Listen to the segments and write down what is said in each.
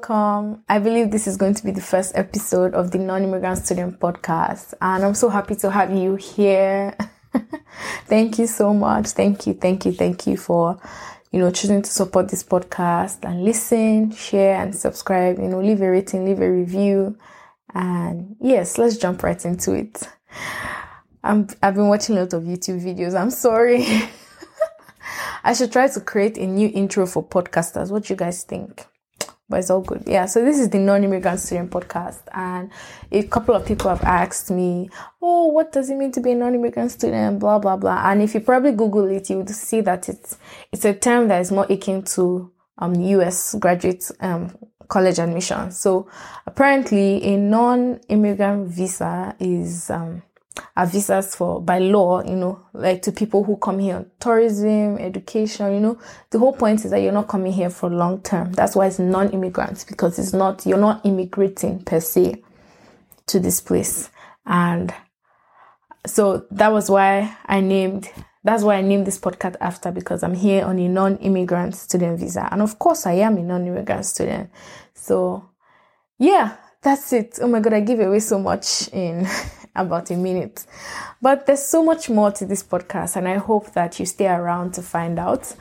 welcome. I believe this is going to be the first episode of the Non Immigrant Student Podcast, and I'm so happy to have you here. thank you so much. Thank you, thank you, thank you for you know choosing to support this podcast and listen, share, and subscribe. You know, leave a rating, leave a review, and yes, let's jump right into it. I'm, I've been watching a lot of YouTube videos. I'm sorry. I should try to create a new intro for podcasters. What do you guys think? But it's all good. Yeah. So this is the non-immigrant student podcast, and a couple of people have asked me, "Oh, what does it mean to be a non-immigrant student?" Blah blah blah. And if you probably Google it, you would see that it's it's a term that is more akin to um U.S. graduate um college admission. So apparently, a non-immigrant visa is um are visas for by law, you know, like to people who come here on tourism, education, you know. The whole point is that you're not coming here for long term. That's why it's non-immigrants because it's not you're not immigrating per se to this place. And so that was why I named that's why I named this podcast after because I'm here on a non-immigrant student visa. And of course I am a non-immigrant student. So yeah, that's it. Oh my god, I give away so much in about a minute. But there's so much more to this podcast, and I hope that you stay around to find out.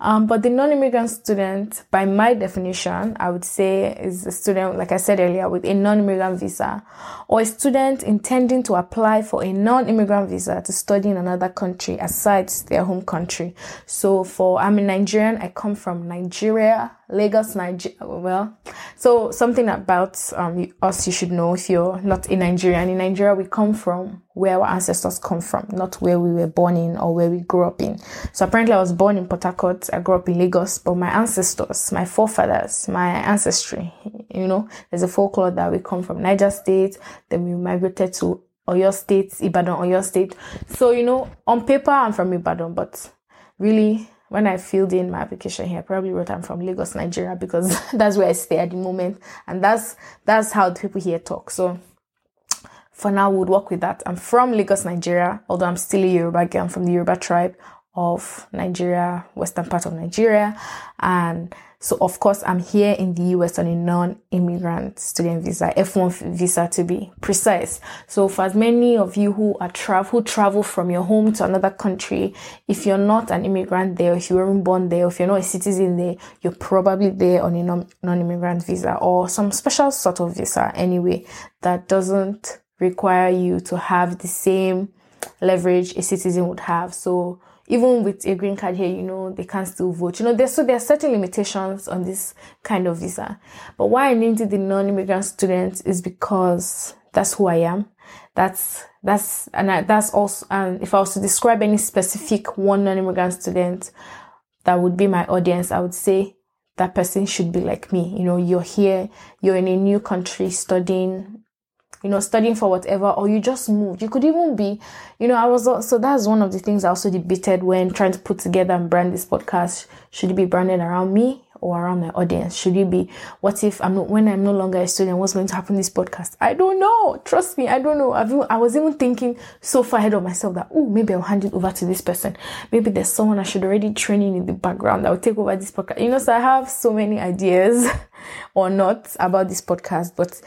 Um, but the non-immigrant student, by my definition, I would say is a student, like I said earlier, with a non-immigrant visa, or a student intending to apply for a non-immigrant visa to study in another country aside their home country. So for, I'm a Nigerian, I come from Nigeria, Lagos, Nigeria. Well, so something about um, us you should know if you're not in Nigeria. And in Nigeria, we come from where our ancestors come from, not where we were born in or where we grew up in. So apparently, I was born in Port Harcourt. I grew up in Lagos, but my ancestors, my forefathers, my ancestry, you know, there's a folklore that we come from Niger State. Then we migrated to Oyo State, Ibadan, Oyo State. So you know, on paper, I'm from Ibadan, but really when I filled in my application here, I probably wrote I'm from Lagos, Nigeria, because that's where I stay at the moment, and that's that's how the people here talk. So for now, we'll work with that. I'm from Lagos, Nigeria, although I'm still a Yoruba girl. I'm from the Yoruba tribe of Nigeria, western part of Nigeria, and so of course, I'm here in the US on a non-immigrant student visa, F1 visa to be precise. So for as many of you who are travel, who travel from your home to another country, if you're not an immigrant there, if you weren't born there, if you're not a citizen there, you're probably there on a non-immigrant visa or some special sort of visa anyway that doesn't require you to have the same leverage a citizen would have. So even with a green card here, you know, they can still vote. You know, there's so there are certain limitations on this kind of visa. But why I named it the non-immigrant student is because that's who I am. That's that's and I, that's also and if I was to describe any specific one non-immigrant student that would be my audience, I would say that person should be like me. You know, you're here, you're in a new country studying you know, studying for whatever, or you just moved. You could even be, you know, I was, so that's one of the things I also debated when trying to put together and brand this podcast. Should it be branded around me or around my audience? Should it be, what if I'm not, when I'm no longer a student, what's going to happen this podcast? I don't know. Trust me, I don't know. I've, I was even thinking so far ahead of myself that, oh, maybe I'll hand it over to this person. Maybe there's someone I should already training in the background that will take over this podcast. You know, so I have so many ideas or not about this podcast, but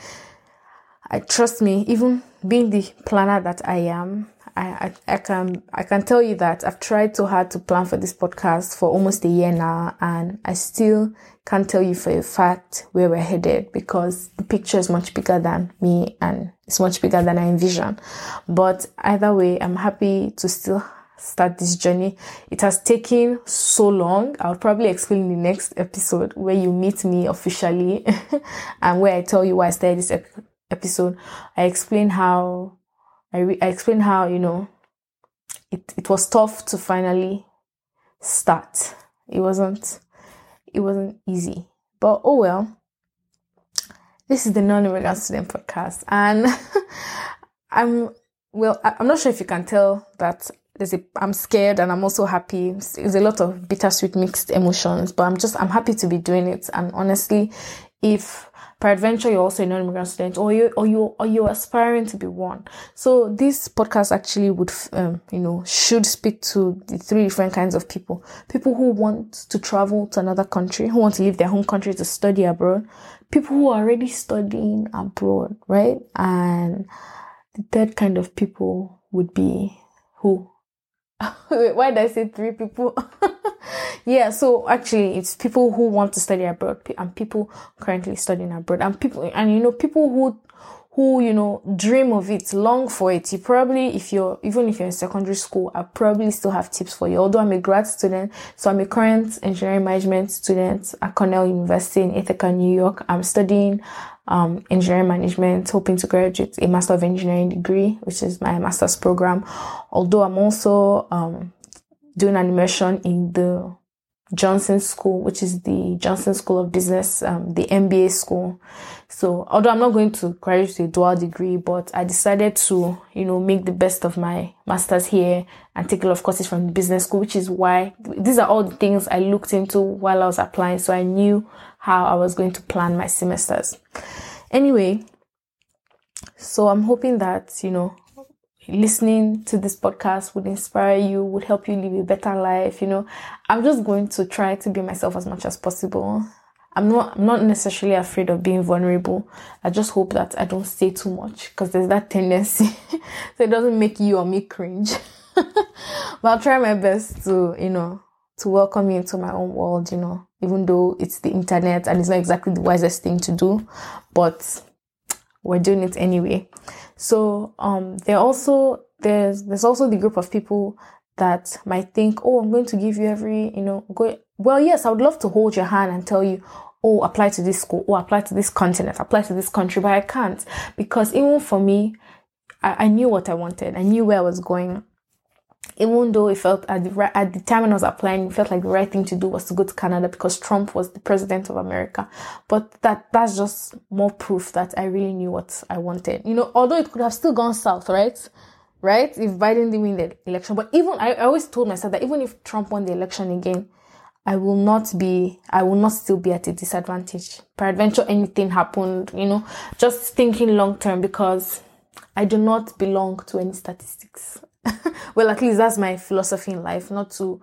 I trust me, even being the planner that I am, I, I, I, can I can tell you that I've tried so hard to plan for this podcast for almost a year now, and I still can't tell you for a fact where we're headed because the picture is much bigger than me and it's much bigger than I envision. But either way, I'm happy to still start this journey. It has taken so long. I'll probably explain in the next episode where you meet me officially and where I tell you why I started this episode episode, I explained how I, re- I explained how you know it it was tough to finally start. It wasn't it wasn't easy, but oh well. This is the non-immigrant student podcast, and I'm well. I'm not sure if you can tell that there's a I'm scared and I'm also happy. There's a lot of bittersweet mixed emotions, but I'm just I'm happy to be doing it. And honestly, if peradventure you're also a non-immigrant student or you or you or you're aspiring to be one. So this podcast actually would um, you know should speak to the three different kinds of people. People who want to travel to another country who want to leave their home country to study abroad. People who are already studying abroad right? And the third kind of people would be who? Why did i say three people yeah so actually it's people who want to study abroad and people currently studying abroad. And people and you know people who who you know dream of it long for it. You probably if you're even if you're in secondary school i probably still have tips for you. Although i'm a grad student so i'm a current engineering management student at cornell university in ithaca new york. I'm studying um, engineering management hoping to graduate a master of engineering degree which is my master's program. Although i'm also um, doing an immersion in the Johnson School, which is the Johnson School of Business, um, the MBA school. So, although I'm not going to graduate with a dual degree, but I decided to, you know, make the best of my master's here and take a lot of courses from the business school, which is why these are all the things I looked into while I was applying. So I knew how I was going to plan my semesters. Anyway, so I'm hoping that, you know, listening to this podcast would inspire you, would help you live a better life. You know, I'm just going to try to be myself as much as possible. I'm not I'm not necessarily afraid of being vulnerable. I just hope that I don't say too much because there's that tendency so it doesn't make you or me cringe. but I'll try my best to, you know, to welcome you into my own world, you know, even though it's the internet and it's not exactly the wisest thing to do, but we're doing it anyway. So um, there also there's there's also the group of people that might think, oh, I'm going to give you every you know go. Well, yes, I would love to hold your hand and tell you, oh, apply to this school, or apply to this continent, apply to this country, but I can't because even for me, I, I knew what I wanted, I knew where I was going, even though it felt at the at the time when I was applying, it felt like the right thing to do was to go to Canada because Trump was the president of America. But that that's just more proof that I really knew what I wanted. You know, although it could have still gone south, right? Right? If Biden didn't win the election, but even I, I always told myself that even if Trump won the election again, I will not be, I will not still be at a disadvantage. Peradventure, anything happened, you know, just thinking long term because I do not belong to any statistics. well, at least that's my philosophy in life, not to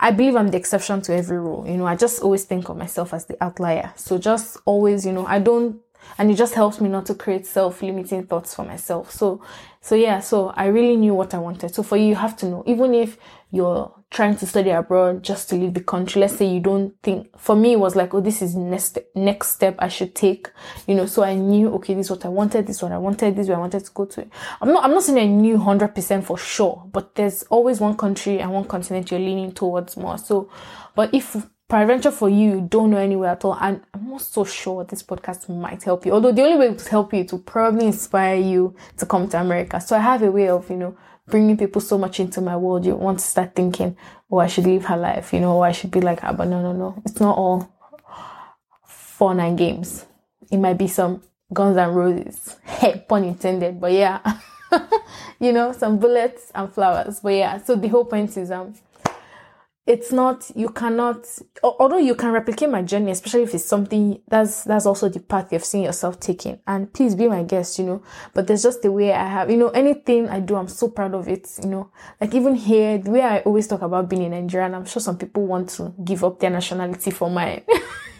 I believe I'm the exception to every rule. You know, I just always think of myself as the outlier. So just always, you know, I don't and it just helps me not to create self-limiting thoughts for myself. So so yeah, so I really knew what I wanted. So for you, you have to know, even if you're trying to study abroad just to leave the country, let's say you don't think, for me, it was like, oh, this is next, next step I should take, you know, so I knew, okay, this is what I wanted, this is what I wanted, this is where I wanted to go to. I'm not, I'm not saying I knew 100% for sure, but there's always one country and one continent you're leaning towards more. So, but if peradventure for you, you don't know anywhere at all and i'm so sure this podcast might help you although the only way to help you to probably inspire you to come to america. So i have a way of you know bringing people so much into my world. You want to start thinking oh i should live her life you know or i should be like her but no no no. It's not all fun and games. It might be some guns and roses hey pun intended but yeah. You know some bullets and flowers but yeah. So the whole point is um it's not you cannot although you can replicate my journey especially if it's something that's that's also the path you've seen yourself taking. And please be my guest you know but there's just the way i have you know anything i do i'm so proud of it you know. Like even here the way i always talk about being in nigeria and i'm sure some people want to give up their nationality for mine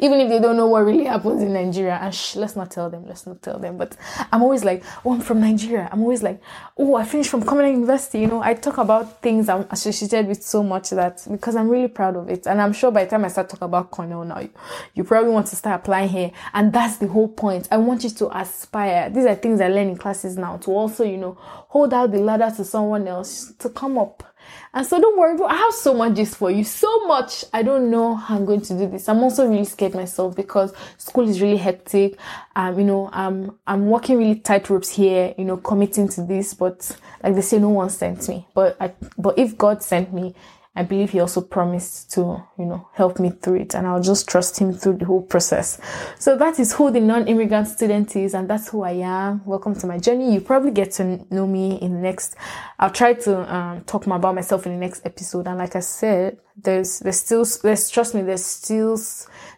even if they don't know what really happens in Nigeria. And shh, let's not tell them, let's not tell them. But I'm always like, oh, I'm from Nigeria. I'm always like, oh, I finished from Cornell University. You know, I talk about things I'm associated with so much that because I'm really proud of it. And I'm sure by the time I start talking about Cornell now, you, you probably want to start applying here. And that's the whole point. I want you to aspire. These are things I learn in classes now to also, you know, hold out the ladder to someone else to come up and so don't worry, I have so much just for you. So much. I don't know how I'm going to do this. I'm also really scared myself because school is really hectic. Um, you know, I'm I'm working really tight ropes here, you know, committing to this, but like they say, no one sent me. But I but if God sent me, I believe he also promised to, you know, help me through it and I'll just trust him through the whole process. So that is who the non-immigrant student is and that's who I am. Welcome to my journey. You probably get to know me in the next, I'll try to um, talk more about myself in the next episode. And like I said, there's, there's still, there's, trust me, there's still,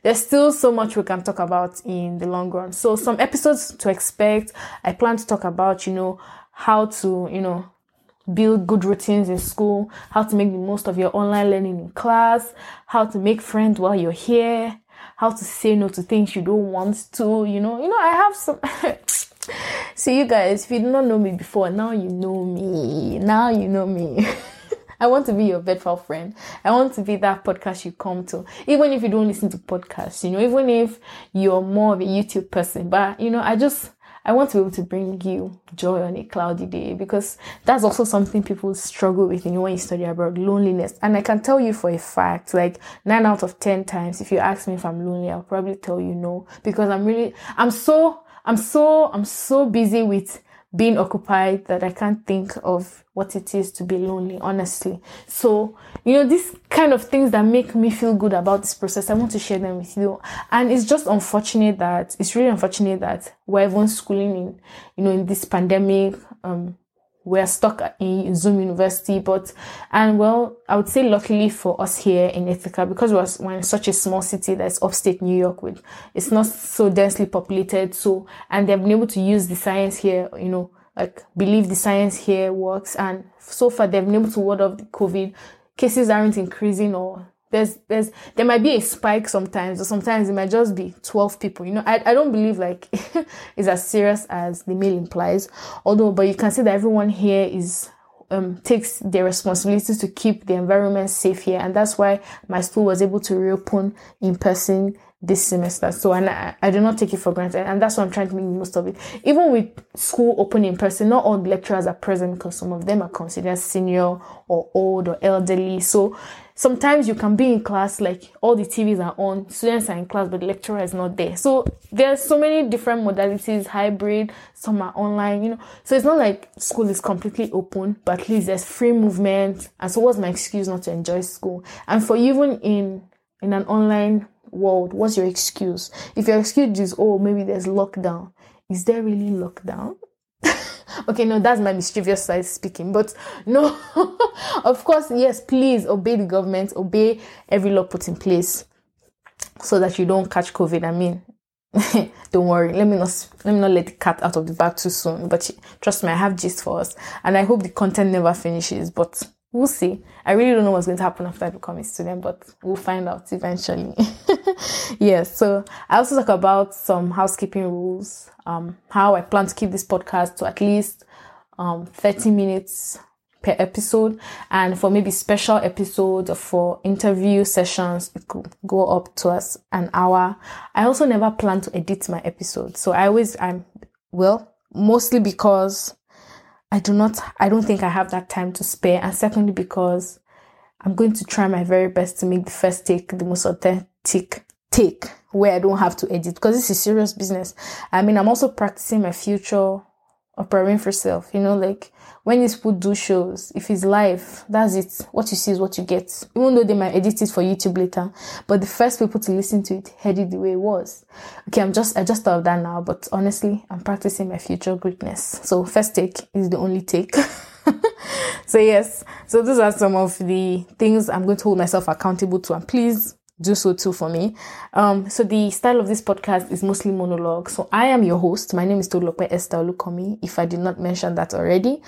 there's still so much we can talk about in the long run. So some episodes to expect. I plan to talk about, you know, how to, you know, build good routines in school, how to make the most of your online learning in class, how to make friends while you're here, how to say no to things you don't want to, you know, you know, I have some See you guys, if you did not know me before, now you know me. Now you know me. I want to be your bedfall friend. I want to be that podcast you come to. Even if you don't listen to podcasts, you know, even if you're more of a YouTube person. But, you know, I just I want to be able to bring you joy on a cloudy day because that's also something people struggle with, you know, when you study abroad, loneliness. And I can tell you for a fact, like nine out of 10 times, if you ask me if I'm lonely, I'll probably tell you no because I'm really, I'm so, I'm so, I'm so busy with being occupied that I can't think of what it is to be lonely, honestly. So, you know, these kind of things that make me feel good about this process, I want to share them with you. And it's just unfortunate that, it's really unfortunate that we're even schooling in, you know, in this pandemic, um, we're stuck in Zoom University, but and well, I would say luckily for us here in Ithaca because we're, we're in such a small city that's upstate New York with it's not so densely populated. So and they've been able to use the science here, you know, like believe the science here works, and so far they've been able to ward off the COVID cases aren't increasing or there's there's there might be a spike sometimes or sometimes it might just be 12 people you know? I, I don't believe like it's as serious as the mail implies although but you can see that everyone here is um, takes their responsibilities to keep the environment safe here and that's why my school was able to reopen in person this semester. So, and I, I, do not take it for granted. And that's what I'm trying to make most of it. Even with school open in person, not all lecturers are present because some of them are considered senior or old or elderly. So sometimes you can be in class, like all the TVs are on, students are in class, but the lecturer is not there. So there's so many different modalities, hybrid, some are online, you know. So it's not like school is completely open, but at least there's free movement. And so what's my excuse not to enjoy school? And for even in in an online world, what's your excuse? If your excuse is, oh, maybe there's lockdown, is there really lockdown? okay, no, that's my mischievous side speaking, but no, of course, yes, please obey the government, obey every law put in place so that you don't catch COVID. I mean, don't worry, let me not let me not let the cat out of the bag too soon. But trust me, I have gist for us, and I hope the content never finishes. But we'll see. I really don't know what's going to happen after I become a student, but we'll find out eventually. yes. Yeah, so I also talk about some housekeeping rules, um, how I plan to keep this podcast to at least um, 30 minutes per episode. And for maybe special episodes or for interview sessions, it could go up to us an hour. I also never plan to edit my episodes. So I always, I'm, well, mostly because I do not, I don't think I have that time to spare. And secondly, because I'm going to try my very best to make the first take the most authentic take where I don't have to edit because this is serious business. I mean, I'm also practicing my future preparing for self, you know, like when these people do shows, if it's live, that's it. What you see is what you get. Even though they might edit it for YouTube later, but the first people to listen to it heard it the way it was. Okay, I'm just, I just thought of that now, but honestly, I'm practicing my future greatness. So first take is the only take. so yes, so those are some of the things I'm going to hold myself accountable to. And please do so too for me. Um, so the style of this podcast is mostly monologue. So I am your host. My name is Tolulope Esther Olukomi. If I did not mention that already,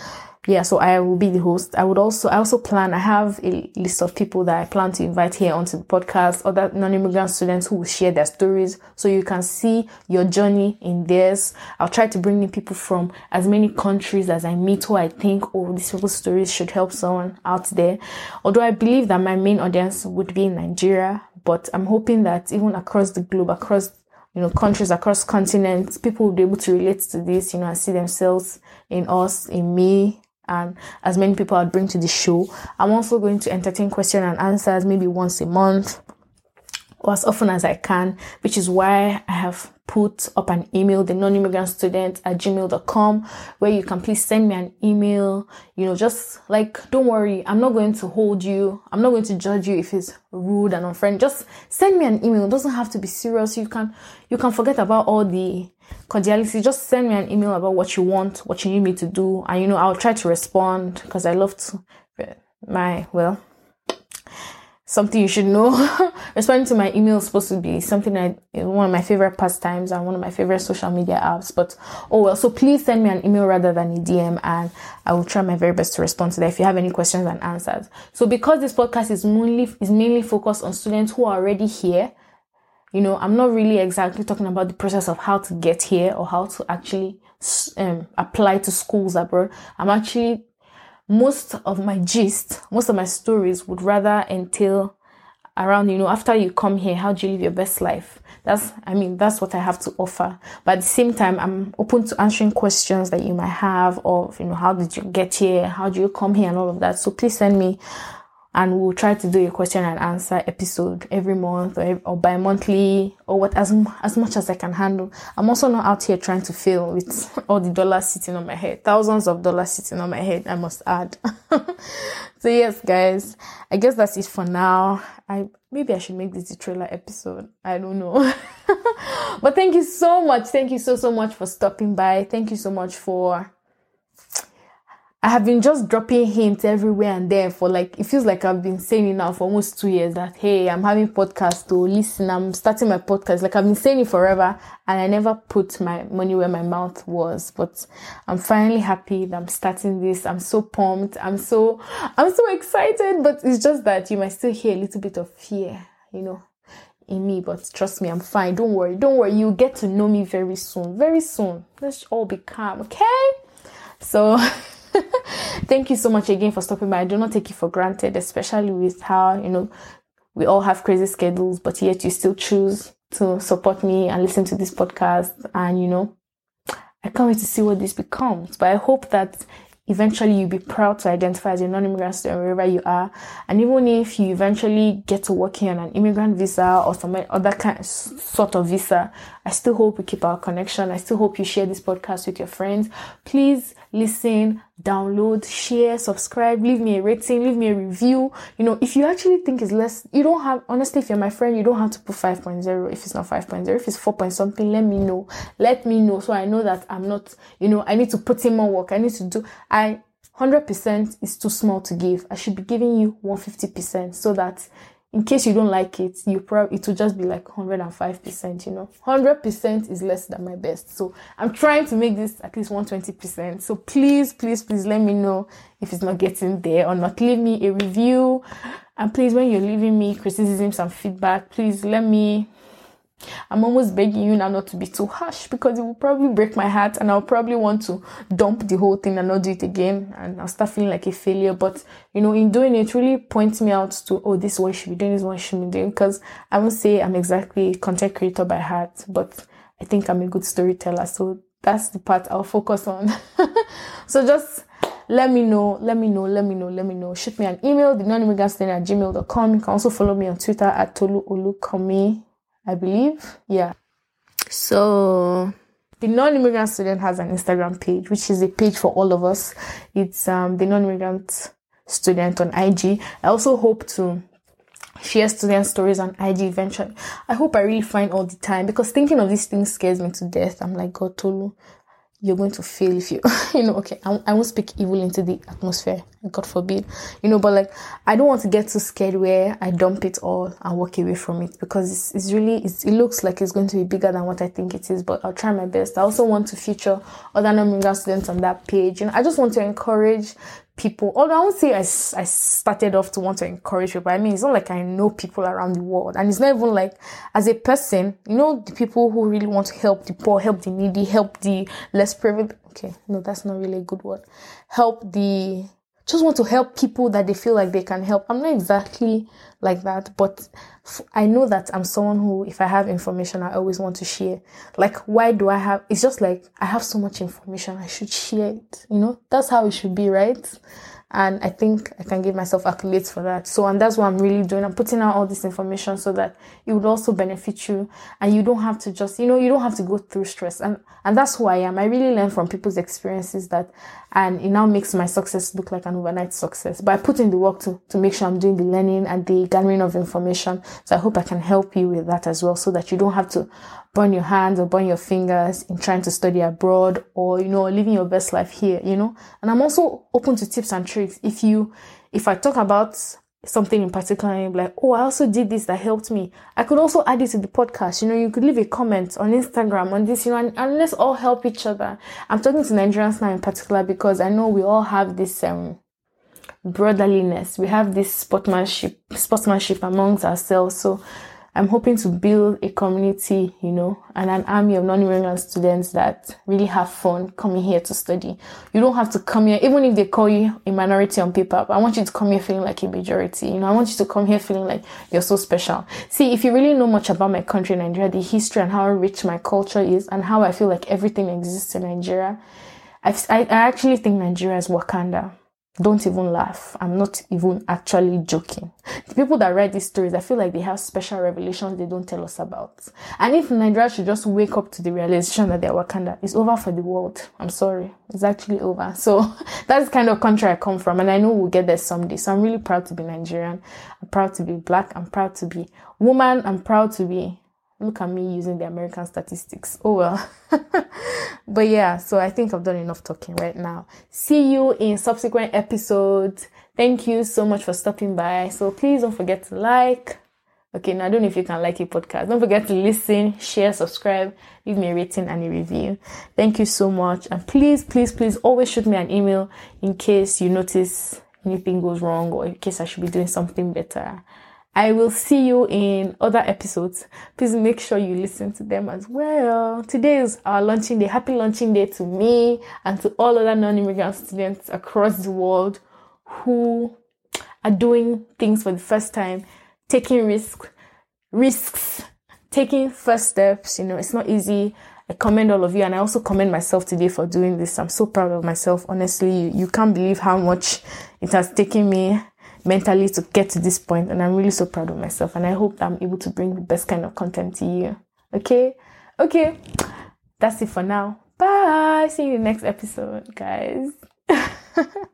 yeah. So I will be the host. I would also, I also plan. I have a list of people that I plan to invite here onto the podcast. Other non-immigrant students who will share their stories, so you can see your journey in theirs. I'll try to bring in people from as many countries as I meet who I think, oh, these people's stories should help someone out there. Although I believe that my main audience would be in Nigeria, but I'm hoping that even across the globe, across you know countries, across continents, people will be able to relate to this, you know, and see themselves in us, in me, and as many people I'd bring to the show. I'm also going to entertain question and answers maybe once a month or as often as I can, which is why I have put up an email, the non-immigrant student at gmail.com, where you can please send me an email. You know, just like, don't worry, I'm not going to hold you. I'm not going to judge you if it's rude and unfriendly. Just send me an email. It doesn't have to be serious. You can, you can forget about all the cordiality. Just send me an email about what you want, what you need me to do. And, you know, I'll try to respond because I love to, my, well, something you should know. Responding to my email is supposed to be something I one of my favorite pastimes and one of my favorite social media apps. But oh well, so please send me an email rather than a DM and I will try my very best to respond to that if you have any questions and answers. So because this podcast is mainly is mainly focused on students who are already here, you know, I'm not really exactly talking about the process of how to get here or how to actually um, apply to schools abroad. I'm actually most of my gist, most of my stories would rather entail around, you know, after you come here, how do you live your best life? That's, I mean, that's what I have to offer. But at the same time, I'm open to answering questions that you might have of, you know, how did you get here? How do you come here and all of that? So please send me and we'll try to do a question and answer episode every month or, or bi-monthly or what as, as much as I can handle. I'm also not out here trying to fail with all the dollars sitting on my head, thousands of dollars sitting on my head, I must add. so yes, guys, I guess that's it for now. I, maybe I should make this a trailer episode. I don't know. but thank you so much. Thank you so, so much for stopping by. Thank you so much for I have been just dropping hints everywhere and there for like, it feels like I've been saying it now for almost two years that, hey, I'm having podcast to listen. I'm starting my podcast. Like I've been saying it forever and I never put my money where my mouth was, but I'm finally happy that I'm starting this. I'm so pumped. I'm so, I'm so excited, but it's just that you might still hear a little bit of fear, you know, in me, but trust me, I'm fine. Don't worry. Don't worry. you'll get to know me very soon. Very soon. Let's all be calm. Okay. So, Thank you so much again for stopping by. I do not take it for granted, especially with how, you know, we all have crazy schedules, but yet you still choose to support me and listen to this podcast. And, you know, I can't wait to see what this becomes. But I hope that eventually you'll be proud to identify as a non-immigrant student wherever you are. And even if you eventually get to working on an immigrant visa or some other kind sort of visa, I still hope we keep our connection. I still hope you share this podcast with your friends. Please listen, download, share, subscribe, leave me a rating, leave me a review. You know, if you actually think it's less, you don't have, honestly, if you're my friend, you don't have to put 5.0 if it's not 5.0. If it's 4 point something, let me know. Let me know so I know that I'm not, you know, I need to put in more work. I need to do, I, 100% is too small to give. I should be giving you 150% so that in case you don't like it, you probably it will just be like 105%, you know. 100% is less than my best. So I'm trying to make this at least 120%. So please, please, please let me know if it's not getting there or not. Leave me a review. And please, when you're leaving me criticisms and feedback, please let me I'm almost begging you now not to be too harsh because it will probably break my heart and I'll probably want to dump the whole thing and not do it again and I'll start feeling like a failure. But you know, in doing it, really points me out to, oh, this you should be doing, this is what should be doing. Because I won't say I'm exactly a content creator by heart, but I think I'm a good storyteller. So that's the part I'll focus on. so just let me know, let me know, let me know, let me know. Shoot me an email, the non-immigrant at gmail.com. You can also follow me on Twitter at Tolu Olukomi. I believe. Yeah. So the non-immigrant student has an Instagram page, which is a page for all of us. It's um, the non-immigrant student on IG. I also hope to share student stories on IG eventually. I hope I really find all the time because thinking of these things scares me to death. I'm like, God, Tolu, you're going to fail if you, you know, okay, I, I won't speak evil into the atmosphere, God forbid, you know, but like, I don't want to get too scared where I dump it all and walk away from it because it's, it's really, it's, it looks like it's going to be bigger than what I think it is, but I'll try my best. I also want to feature other non-immigrant students on that page. And I just want to encourage people, although I won't say I, I started off to want to encourage people. I mean, it's not like I know people around the world. And it's not even like, as a person, you know, the people who really want to help the poor, help the needy, help the less privileged. Okay, no, that's not really a good word. Help the, just want to help people that they feel like they can help. I'm not exactly like that, but I know that I'm someone who, if I have information, I always want to share. Like, why do I have, it's just like, I have so much information, I should share it, you know? That's how it should be, right? And I think I can give myself accolades for that. So, and that's what I'm really doing. I'm putting out all this information so that it would also benefit you and you don't have to just, you know, you don't have to go through stress. And, and that's who I am. I really learn from people's experiences that, and it now makes my success look like an overnight success. But I put in the work to, to make sure I'm doing the learning and the gathering of information. So I hope I can help you with that as well so that you don't have to burn your hands or burn your fingers in trying to study abroad or, you know, living your best life here, you know. And I'm also open to tips and tricks. If you, if I talk about something in particular like, oh, I also did this that helped me. I could also add it to the podcast. You know, you could leave a comment on Instagram on this, you know, and, and let's all help each other. I'm talking to Nigerians now in particular because I know we all have this, um, brotherliness. We have this sportsmanship, sportsmanship amongst ourselves. So I'm hoping to build a community, you know, and an army of non-immigrant students that really have fun coming here to study. You don't have to come here, even if they call you a minority on paper, I want you to come here feeling like a majority. You know, I want you to come here feeling like you're so special. See, if you really know much about my country, Nigeria, the history and how rich my culture is and how I feel like everything exists in Nigeria, I've, I, I actually think Nigeria is Wakanda. Don't even laugh. I'm not even actually joking. The people that write these stories, I feel like they have special revelations they don't tell us about. And if Nigeria should just wake up to the realization that they're Wakanda, it's over for the world. I'm sorry. It's actually over. So that's kind of country I come from. And I know we'll get there someday. So I'm really proud to be Nigerian. I'm proud to be black. I'm proud to be woman. I'm proud to be Look at me using the American statistics. Oh well. but yeah, so I think I've done enough talking right now. See you in subsequent episodes. Thank you so much for stopping by. So please don't forget to like. Okay, now I don't know if you can like a podcast. Don't forget to listen, share, subscribe, leave me a rating and a review. Thank you so much. And please, please, please always shoot me an email in case you notice anything goes wrong or in case I should be doing something better. I will see you in other episodes. Please make sure you listen to them as well. Today is our launching day. Happy launching day to me and to all other non-immigrant students across the world who are doing things for the first time, taking risks, risks, taking first steps. You know, it's not easy. I commend all of you and I also commend myself today for doing this. I'm so proud of myself. Honestly, you, you can't believe how much it has taken me mentally to get to this point and I'm really so proud of myself and I hope I'm able to bring the best kind of content to you. Okay? Okay. That's it for now. Bye. See you in the next episode, guys.